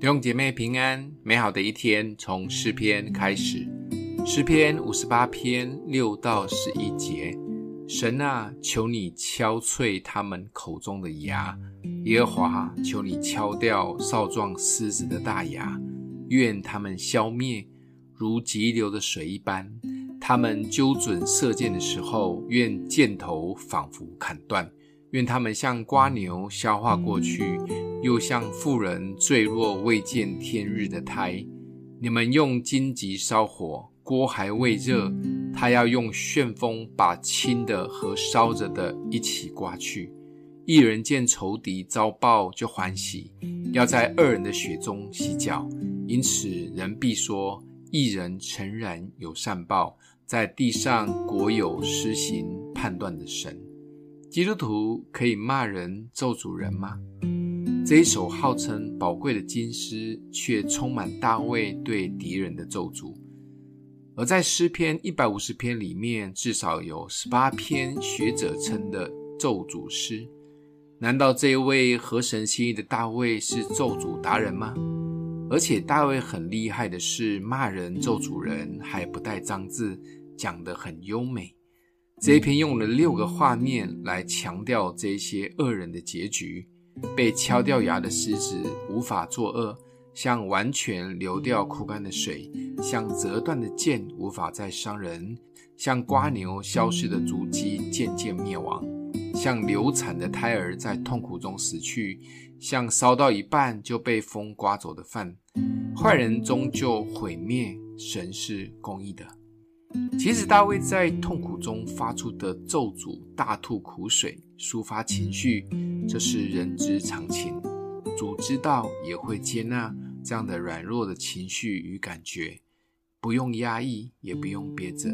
弟兄姐妹平安，美好的一天从诗篇开始。诗篇五十八篇六到十一节：神啊，求你敲碎他们口中的牙；耶和华，求你敲掉少壮狮子的大牙。愿他们消灭，如急流的水一般。他们揪准射箭的时候，愿箭头仿佛砍断。愿他们像瓜牛消化过去。又像妇人坠落未见天日的胎，你们用荆棘烧火，锅还未热，他要用旋风把轻的和烧着的一起刮去。一人见仇敌遭报就欢喜，要在二人的血中洗脚。因此人必说：一人诚然有善报，在地上国有施行判断的神。基督徒可以骂人咒诅人吗？这一首号称宝贵的金诗，却充满大卫对敌人的咒诅。而在诗篇一百五十篇里面，至少有十八篇学者称的咒诅诗。难道这一位合神心意的大卫是咒诅达人吗？而且大卫很厉害的是，骂人咒诅人还不带脏字，讲得很优美。这一篇用了六个画面来强调这些恶人的结局。被敲掉牙的狮子无法作恶，像完全流掉枯干的水，像折断的剑无法再伤人，像瓜牛消失的足迹渐渐灭亡，像流产的胎儿在痛苦中死去，像烧到一半就被风刮走的饭。坏人终究毁灭，神是公义的。其实大卫在痛苦中发出的咒诅，大吐苦水，抒发情绪，这是人之常情。主知道，也会接纳这样的软弱的情绪与感觉，不用压抑，也不用憋着。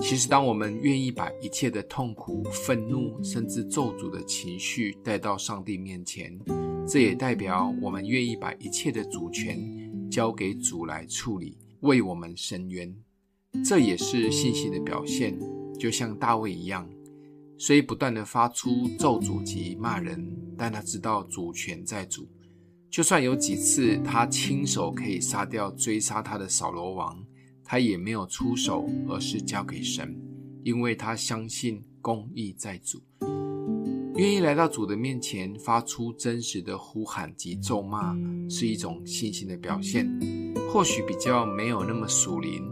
其实，当我们愿意把一切的痛苦、愤怒，甚至咒诅的情绪带到上帝面前，这也代表我们愿意把一切的主权交给主来处理，为我们伸冤。这也是信心的表现，就像大卫一样，虽不断地发出咒诅及骂人，但他知道主权在主。就算有几次他亲手可以杀掉追杀他的扫罗王，他也没有出手，而是交给神，因为他相信公义在主。愿意来到主的面前，发出真实的呼喊及咒骂，是一种信心的表现。或许比较没有那么属灵。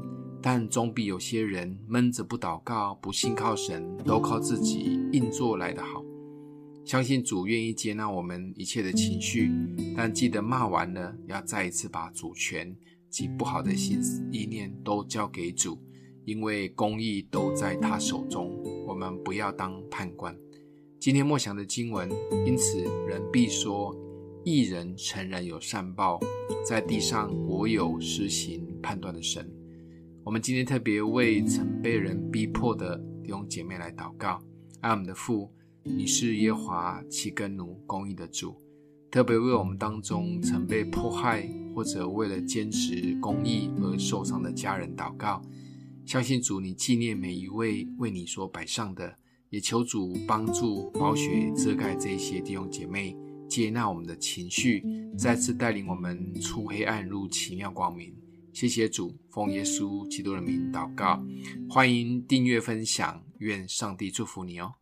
但总比有些人闷着不祷告、不信靠神，都靠自己硬做来的好。相信主愿意接纳我们一切的情绪，但记得骂完了，要再一次把主权及不好的心思意念都交给主，因为公义都在他手中。我们不要当判官。今天默想的经文，因此人必说：一人诚然有善报，在地上国有施行判断的神。我们今天特别为曾被人逼迫的弟兄姐妹来祷告。爱我们的父，你是耶和华弃耕奴公义的主，特别为我们当中曾被迫害或者为了坚持公义而受伤的家人祷告。相信主，你纪念每一位为你所摆上的，也求主帮助宝血遮盖这些弟兄姐妹，接纳我们的情绪，再次带领我们出黑暗入奇妙光明。谢谢主，奉耶稣基督的名祷告，欢迎订阅分享，愿上帝祝福你哦。